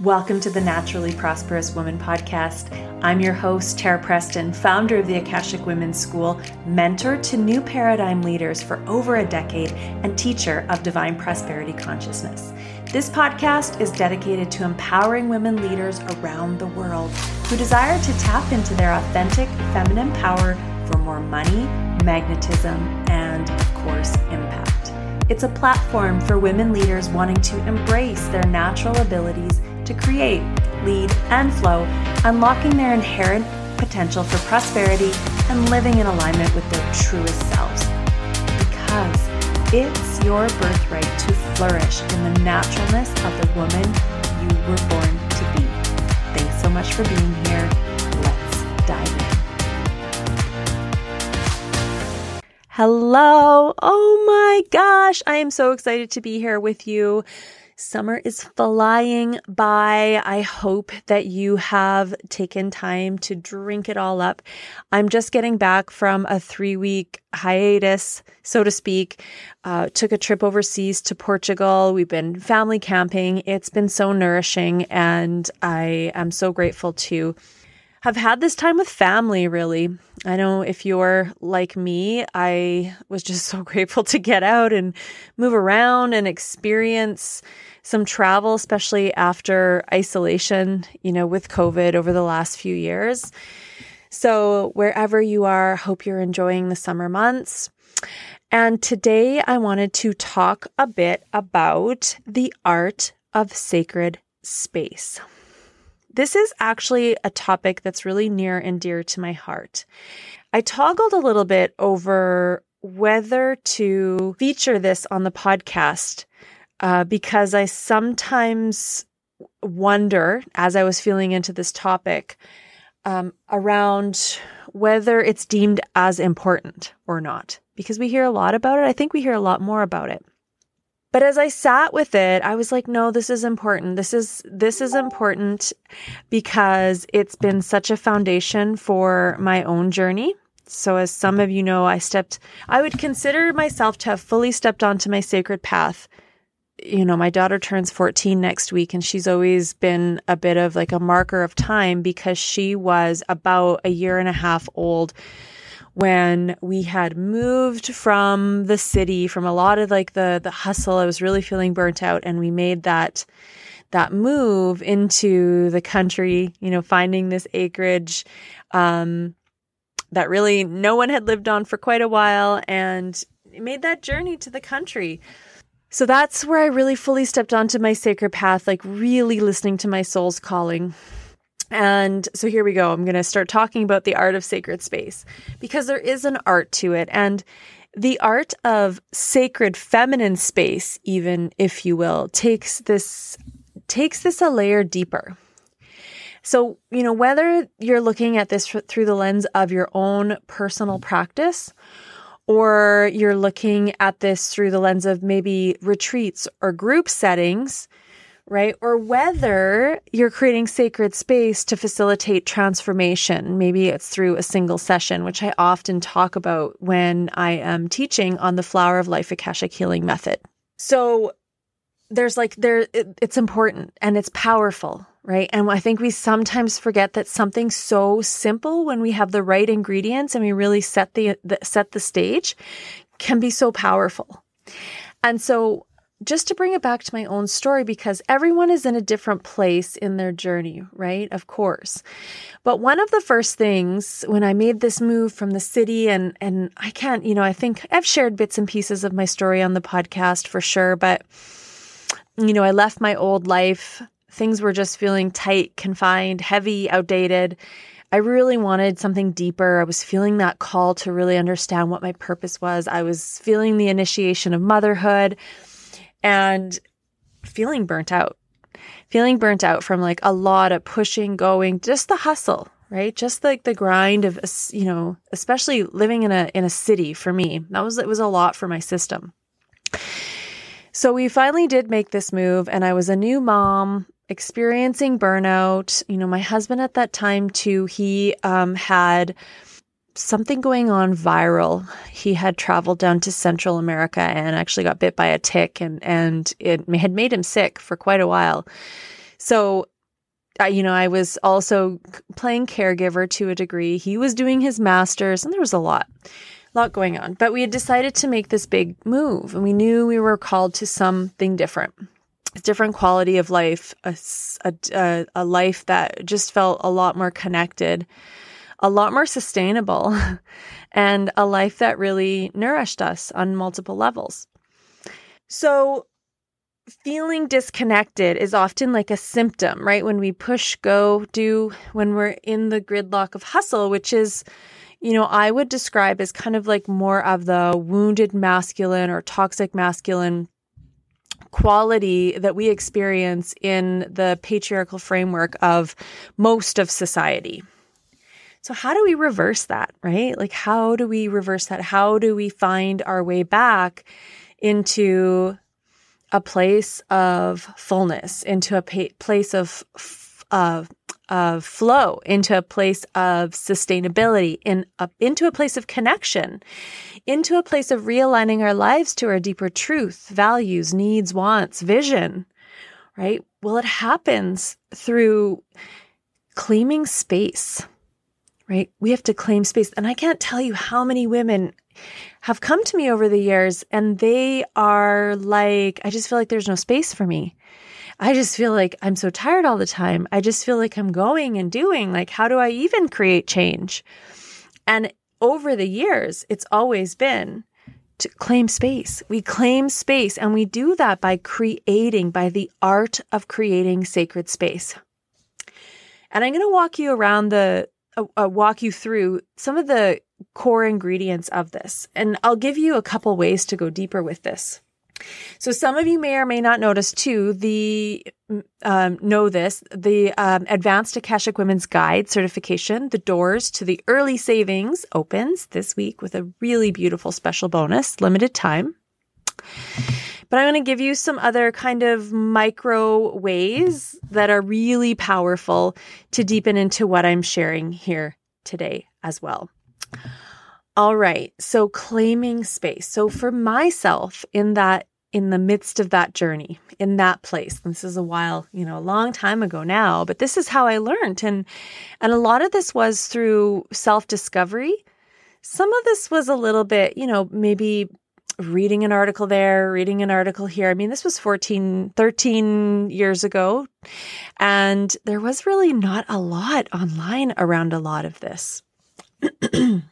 Welcome to the Naturally Prosperous Woman podcast. I'm your host, Tara Preston, founder of the Akashic Women's School, mentor to new paradigm leaders for over a decade, and teacher of divine prosperity consciousness. This podcast is dedicated to empowering women leaders around the world who desire to tap into their authentic feminine power for more money, magnetism, and, of course, impact. It's a platform for women leaders wanting to embrace their natural abilities to create, lead, and flow, unlocking their inherent potential for prosperity and living in alignment with their truest selves. Because it's your birthright to flourish in the naturalness of the woman you were born to be. Thanks so much for being here. Let's dive in. Hello. Oh my gosh. I am so excited to be here with you. Summer is flying by. I hope that you have taken time to drink it all up. I'm just getting back from a three week hiatus, so to speak. Uh, took a trip overseas to Portugal. We've been family camping. It's been so nourishing, and I am so grateful to have had this time with family, really. I know if you're like me, I was just so grateful to get out and move around and experience some travel, especially after isolation, you know, with COVID over the last few years. So, wherever you are, hope you're enjoying the summer months. And today I wanted to talk a bit about the art of sacred space. This is actually a topic that's really near and dear to my heart. I toggled a little bit over whether to feature this on the podcast uh, because I sometimes wonder, as I was feeling into this topic, um, around whether it's deemed as important or not. Because we hear a lot about it. I think we hear a lot more about it. But as I sat with it, I was like, no, this is important. This is, this is important because it's been such a foundation for my own journey. So as some of you know, I stepped, I would consider myself to have fully stepped onto my sacred path. You know, my daughter turns 14 next week and she's always been a bit of like a marker of time because she was about a year and a half old when we had moved from the city, from a lot of like the the hustle. I was really feeling burnt out, and we made that that move into the country. You know, finding this acreage um, that really no one had lived on for quite a while, and made that journey to the country. So that's where I really fully stepped onto my sacred path, like really listening to my soul's calling. And so here we go. I'm going to start talking about the art of sacred space because there is an art to it. And the art of sacred feminine space, even if you will, takes this takes this a layer deeper. So, you know, whether you're looking at this through the lens of your own personal practice or you're looking at this through the lens of maybe retreats or group settings, right? Or whether you're creating sacred space to facilitate transformation. Maybe it's through a single session, which I often talk about when I am teaching on the Flower of Life Akashic Healing Method. So there's like there it, it's important and it's powerful right and i think we sometimes forget that something so simple when we have the right ingredients and we really set the, the set the stage can be so powerful and so just to bring it back to my own story, because everyone is in a different place in their journey, right? Of course. But one of the first things when I made this move from the city and, and I can't, you know, I think I've shared bits and pieces of my story on the podcast for sure, but you know, I left my old life. Things were just feeling tight, confined, heavy, outdated. I really wanted something deeper. I was feeling that call to really understand what my purpose was. I was feeling the initiation of motherhood and feeling burnt out, feeling burnt out from like a lot of pushing, going, just the hustle, right? Just like the grind of, you know, especially living in a, in a city for me, that was, it was a lot for my system. So we finally did make this move and I was a new mom experiencing burnout. You know, my husband at that time too, he um, had something going on viral. He had traveled down to Central America and actually got bit by a tick and, and it had made him sick for quite a while. So, uh, you know, I was also playing caregiver to a degree. He was doing his master's, and there was a lot, lot going on. But we had decided to make this big move, and we knew we were called to something different, a different quality of life, a, a, a life that just felt a lot more connected, a lot more sustainable, and a life that really nourished us on multiple levels. So, feeling disconnected is often like a symptom, right? When we push, go, do, when we're in the gridlock of hustle, which is, you know, I would describe as kind of like more of the wounded masculine or toxic masculine quality that we experience in the patriarchal framework of most of society. So, how do we reverse that, right? Like, how do we reverse that? How do we find our way back into a place of fullness, into a place of, of, uh, of flow, into a place of sustainability, in a, into a place of connection, into a place of realigning our lives to our deeper truth, values, needs, wants, vision, right? Well, it happens through claiming space, right? We have to claim space. And I can't tell you how many women have come to me over the years and they are like, I just feel like there's no space for me. I just feel like I'm so tired all the time. I just feel like I'm going and doing. Like, how do I even create change? And over the years, it's always been to claim space. We claim space and we do that by creating, by the art of creating sacred space. And I'm going to walk you around the, uh, uh, walk you through some of the core ingredients of this. And I'll give you a couple ways to go deeper with this. So some of you may or may not notice too the um, know this the um, Advanced Akashic Women's Guide certification. The doors to the early savings opens this week with a really beautiful special bonus, limited time. But I'm going to give you some other kind of micro ways that are really powerful to deepen into what I'm sharing here today as well. All right. So claiming space. So for myself in that in the midst of that journey, in that place. This is a while, you know, a long time ago now, but this is how I learned and and a lot of this was through self-discovery. Some of this was a little bit, you know, maybe reading an article there, reading an article here. I mean, this was 14, 13 years ago, and there was really not a lot online around a lot of this.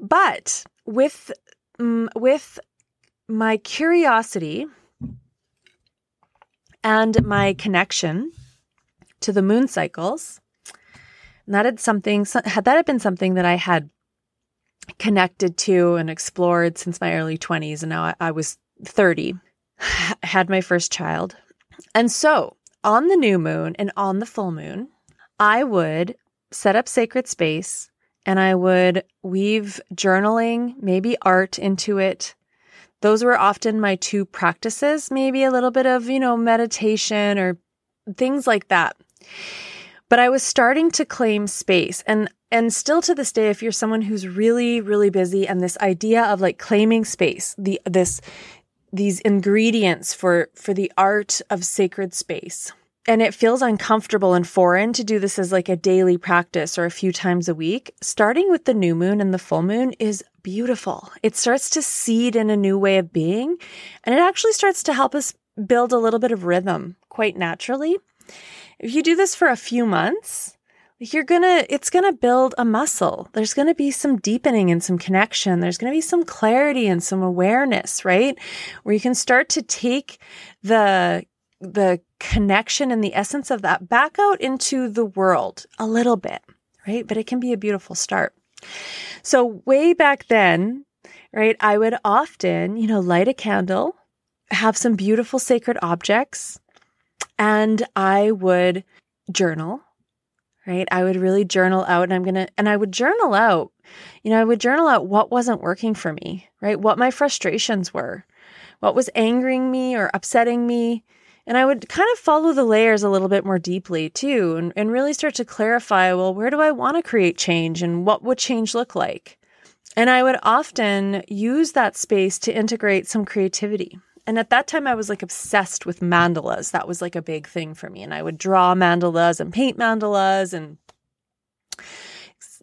but with um, with my curiosity and my connection to the moon cycles, that had something had that had been something that I had connected to and explored since my early 20s and now I, I was 30 had my first child and so on the new moon and on the full moon i would set up sacred space and I would weave journaling, maybe art into it. Those were often my two practices, maybe a little bit of, you know, meditation or things like that. But I was starting to claim space and and still to this day if you're someone who's really really busy and this idea of like claiming space, the this these ingredients for for the art of sacred space and it feels uncomfortable and foreign to do this as like a daily practice or a few times a week, starting with the new moon and the full moon is beautiful. It starts to seed in a new way of being, and it actually starts to help us build a little bit of rhythm quite naturally. If you do this for a few months, you're gonna, it's gonna build a muscle. There's gonna be some deepening and some connection. There's gonna be some clarity and some awareness, right? Where you can start to take the the connection and the essence of that back out into the world a little bit, right? But it can be a beautiful start. So, way back then, right, I would often, you know, light a candle, have some beautiful sacred objects, and I would journal, right? I would really journal out, and I'm going to, and I would journal out, you know, I would journal out what wasn't working for me, right? What my frustrations were, what was angering me or upsetting me and I would kind of follow the layers a little bit more deeply too, and, and really start to clarify well, where do I want to create change and what would change look like? And I would often use that space to integrate some creativity. And at that time, I was like obsessed with mandalas. That was like a big thing for me. And I would draw mandalas and paint mandalas and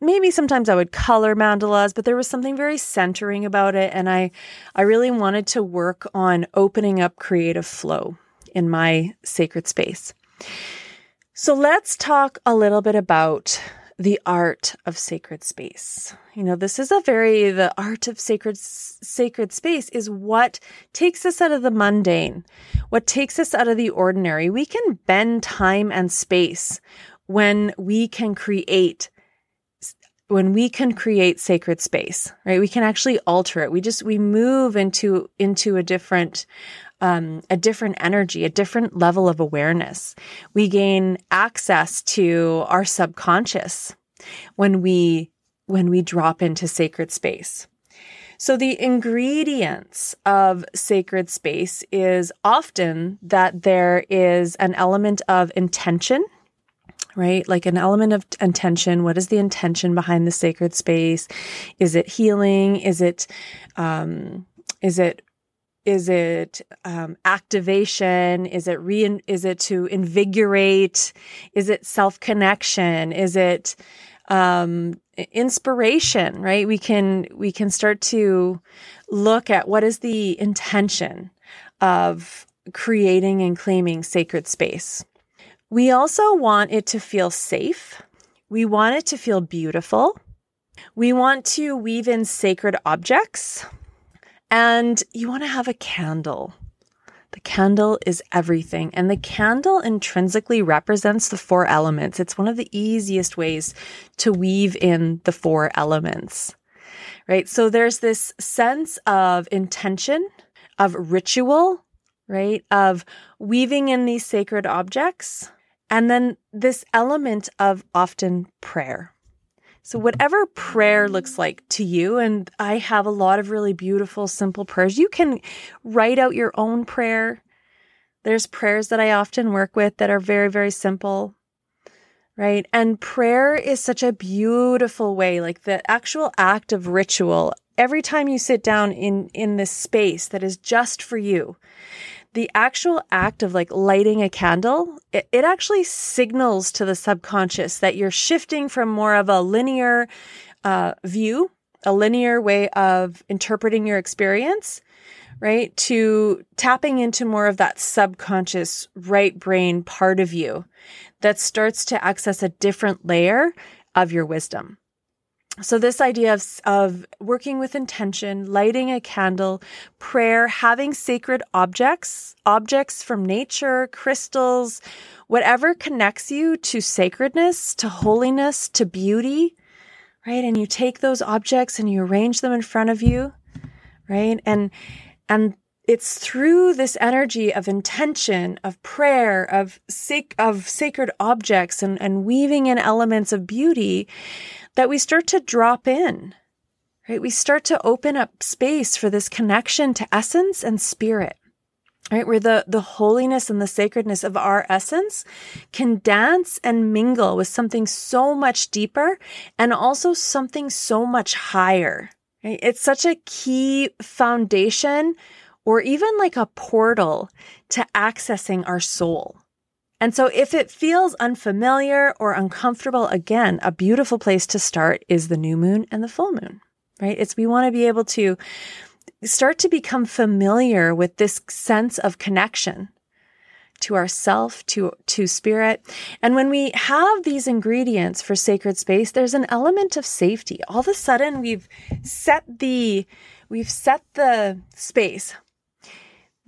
maybe sometimes I would color mandalas, but there was something very centering about it. And I, I really wanted to work on opening up creative flow in my sacred space. So let's talk a little bit about the art of sacred space. You know, this is a very, the art of sacred, sacred space is what takes us out of the mundane, what takes us out of the ordinary. We can bend time and space when we can create when we can create sacred space, right? We can actually alter it. We just, we move into, into a different, um, a different energy, a different level of awareness. We gain access to our subconscious when we, when we drop into sacred space. So the ingredients of sacred space is often that there is an element of intention right? Like an element of intention. What is the intention behind the sacred space? Is it healing? Is it, um, is it is it um, activation? Is it re? Is it to invigorate? Is it self connection? Is it um, inspiration? Right? We can we can start to look at what is the intention of creating and claiming sacred space. We also want it to feel safe. We want it to feel beautiful. We want to weave in sacred objects. And you want to have a candle. The candle is everything. And the candle intrinsically represents the four elements. It's one of the easiest ways to weave in the four elements, right? So there's this sense of intention, of ritual, right? Of weaving in these sacred objects and then this element of often prayer. So, whatever prayer looks like to you, and I have a lot of really beautiful, simple prayers. You can write out your own prayer. There's prayers that I often work with that are very, very simple, right? And prayer is such a beautiful way, like the actual act of ritual. Every time you sit down in, in this space that is just for you, the actual act of like lighting a candle, it, it actually signals to the subconscious that you're shifting from more of a linear uh, view, a linear way of interpreting your experience, right? To tapping into more of that subconscious right brain part of you that starts to access a different layer of your wisdom. So this idea of, of working with intention, lighting a candle, prayer, having sacred objects, objects from nature, crystals, whatever connects you to sacredness, to holiness, to beauty, right? And you take those objects and you arrange them in front of you, right? And, and it's through this energy of intention, of prayer, of sac- of sacred objects and, and weaving in elements of beauty that we start to drop in, right? We start to open up space for this connection to essence and spirit, right? Where the, the holiness and the sacredness of our essence can dance and mingle with something so much deeper and also something so much higher. Right? It's such a key foundation or even like a portal to accessing our soul. And so if it feels unfamiliar or uncomfortable, again, a beautiful place to start is the new moon and the full moon, right? It's we want to be able to start to become familiar with this sense of connection to ourself, to, to spirit. And when we have these ingredients for sacred space, there's an element of safety. All of a sudden we've set the, we've set the space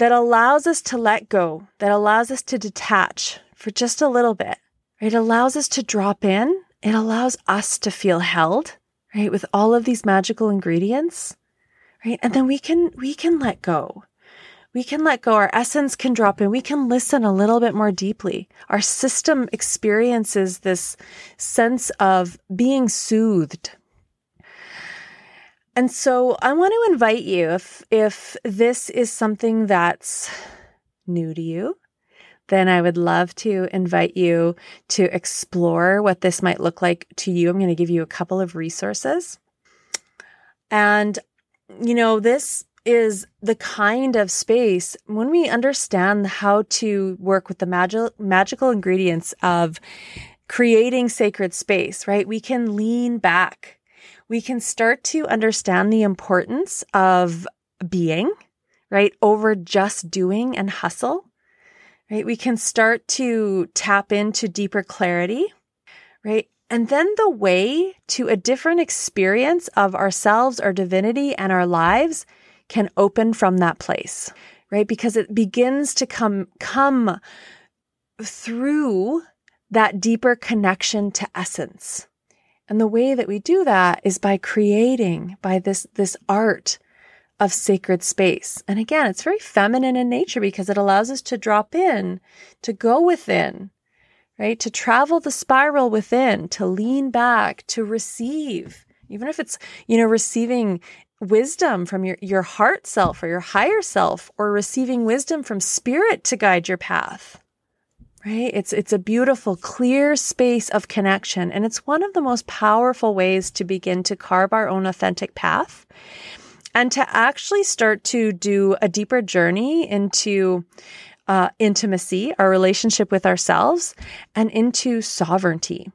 that allows us to let go, that allows us to detach for just a little bit. It allows us to drop in. It allows us to feel held, right? With all of these magical ingredients, right? And then we can, we can let go. We can let go. Our essence can drop in. We can listen a little bit more deeply. Our system experiences this sense of being soothed, and so I want to invite you if if this is something that's new to you, then I would love to invite you to explore what this might look like to you. I'm going to give you a couple of resources. And you know, this is the kind of space when we understand how to work with the magic, magical ingredients of creating sacred space, right? We can lean back. We can start to understand the importance of being, right? Over just doing and hustle, right? We can start to tap into deeper clarity, right? And then the way to a different experience of ourselves, our divinity, and our lives can open from that place, right? Because it begins to come, come through that deeper connection to essence. And the way that we do that is by creating, by this, this art of sacred space. And again, it's very feminine in nature because it allows us to drop in, to go within, right? To travel the spiral within, to lean back, to receive, even if it's, you know, receiving wisdom from your, your heart self or your higher self or receiving wisdom from spirit to guide your path. Right? It's, it's a beautiful, clear space of connection. And it's one of the most powerful ways to begin to carve our own authentic path and to actually start to do a deeper journey into uh, intimacy, our relationship with ourselves, and into sovereignty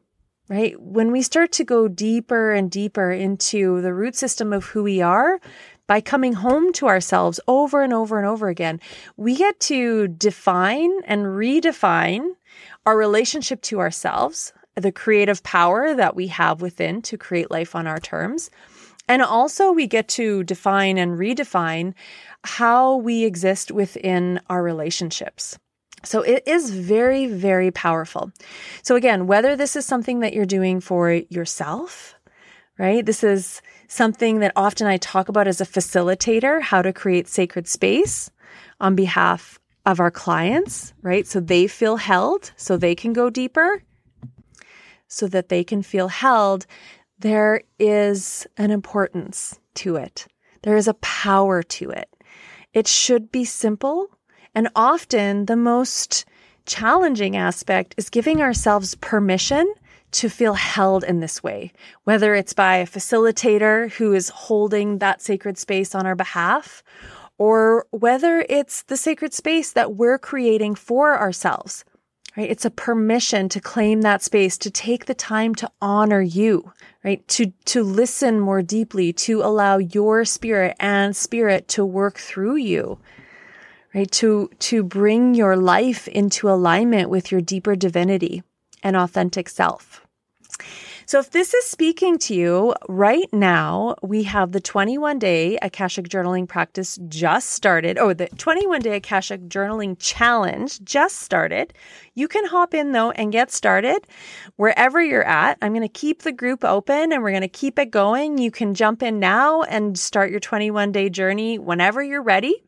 right? When we start to go deeper and deeper into the root system of who we are, by coming home to ourselves over and over and over again, we get to define and redefine our relationship to ourselves, the creative power that we have within to create life on our terms. And also, we get to define and redefine how we exist within our relationships. So it is very, very powerful. So again, whether this is something that you're doing for yourself, right? This is something that often I talk about as a facilitator, how to create sacred space on behalf of our clients, right? So they feel held, so they can go deeper, so that they can feel held. There is an importance to it. There is a power to it. It should be simple and often the most challenging aspect is giving ourselves permission to feel held in this way, whether it's by a facilitator who is holding that sacred space on our behalf, or whether it's the sacred space that we're creating for ourselves. Right? It's a permission to claim that space, to take the time to honor you, right? To, to listen more deeply, to allow your spirit and spirit to work through you right? To, to bring your life into alignment with your deeper divinity and authentic self. So if this is speaking to you right now, we have the 21 day Akashic journaling practice just started. Oh, the 21 day Akashic journaling challenge just started. You can hop in though and get started wherever you're at. I'm going to keep the group open and we're going to keep it going. You can jump in now and start your 21 day journey whenever you're ready.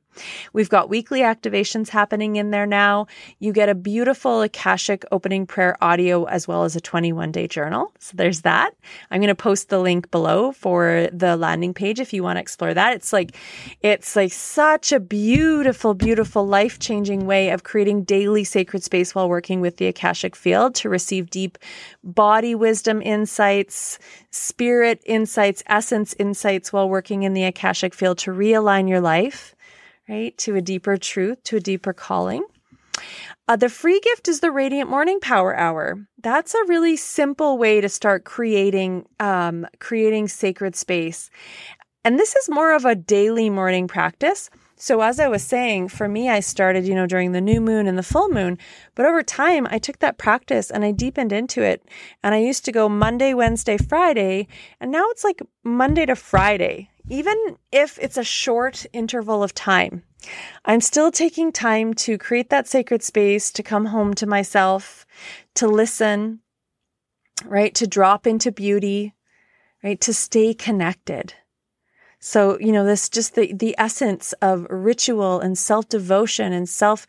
We've got weekly activations happening in there now. You get a beautiful Akashic opening prayer audio as well as a 21 day journal. So there's that. I'm going to post the link below for the landing page if you want to explore that. It's like, it's like such a beautiful, beautiful, life changing way of creating daily sacred space while working with the Akashic field to receive deep body wisdom insights, spirit insights, essence insights while working in the Akashic field to realign your life right? To a deeper truth, to a deeper calling. Uh, the free gift is the Radiant Morning Power Hour. That's a really simple way to start creating, um, creating sacred space. And this is more of a daily morning practice. So as I was saying, for me, I started, you know, during the new moon and the full moon, but over time I took that practice and I deepened into it. And I used to go Monday, Wednesday, Friday, and now it's like Monday to Friday even if it's a short interval of time, I'm still taking time to create that sacred space, to come home to myself, to listen, right? To drop into beauty, right? To stay connected. So, you know, this just the, the essence of ritual and self devotion and self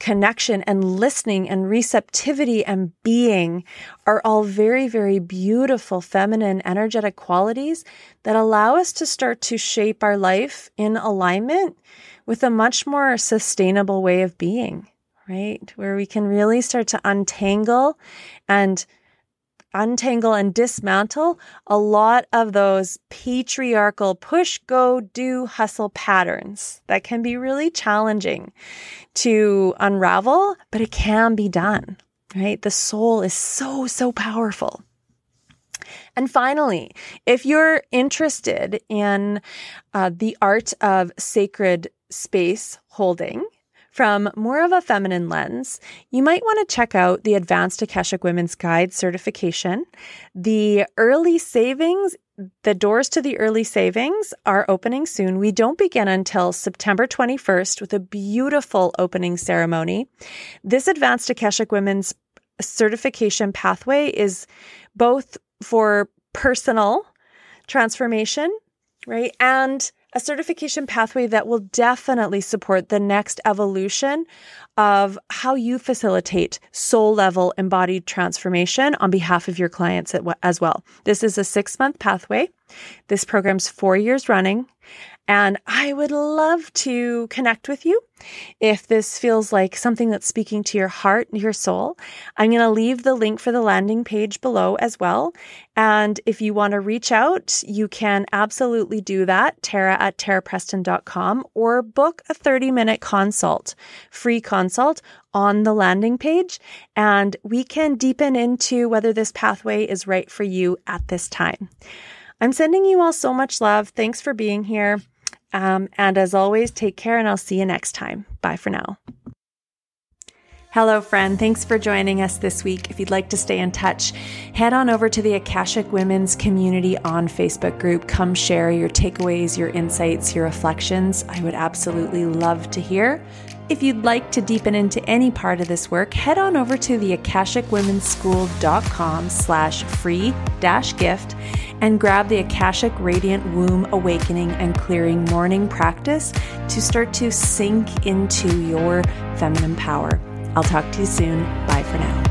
connection and listening and receptivity and being are all very, very beautiful feminine energetic qualities that allow us to start to shape our life in alignment with a much more sustainable way of being, right? Where we can really start to untangle and untangle and dismantle a lot of those patriarchal push, go, do, hustle patterns that can be really challenging to unravel, but it can be done, right? The soul is so, so powerful. And finally, if you're interested in uh, the art of sacred space holding, from more of a feminine lens, you might want to check out the Advanced Akashic Women's Guide certification. The early savings, the doors to the early savings are opening soon. We don't begin until September 21st with a beautiful opening ceremony. This Advanced Akashic Women's certification pathway is both for personal transformation, right? And a certification pathway that will definitely support the next evolution of how you facilitate soul level embodied transformation on behalf of your clients as well. This is a six month pathway. This program's four years running. And I would love to connect with you if this feels like something that's speaking to your heart and your soul. I'm going to leave the link for the landing page below as well. And if you want to reach out, you can absolutely do that, Tara at tarapreston.com, or book a 30 minute consult, free consult on the landing page. And we can deepen into whether this pathway is right for you at this time. I'm sending you all so much love. Thanks for being here. Um, and as always, take care and I'll see you next time. Bye for now. Hello, friend. Thanks for joining us this week. If you'd like to stay in touch, head on over to the Akashic Women's Community on Facebook group. Come share your takeaways, your insights, your reflections. I would absolutely love to hear. If you'd like to deepen into any part of this work, head on over to the akashicwomenschool.com slash free dash gift and grab the Akashic Radiant Womb Awakening and Clearing Morning Practice to start to sink into your feminine power. I'll talk to you soon. Bye for now.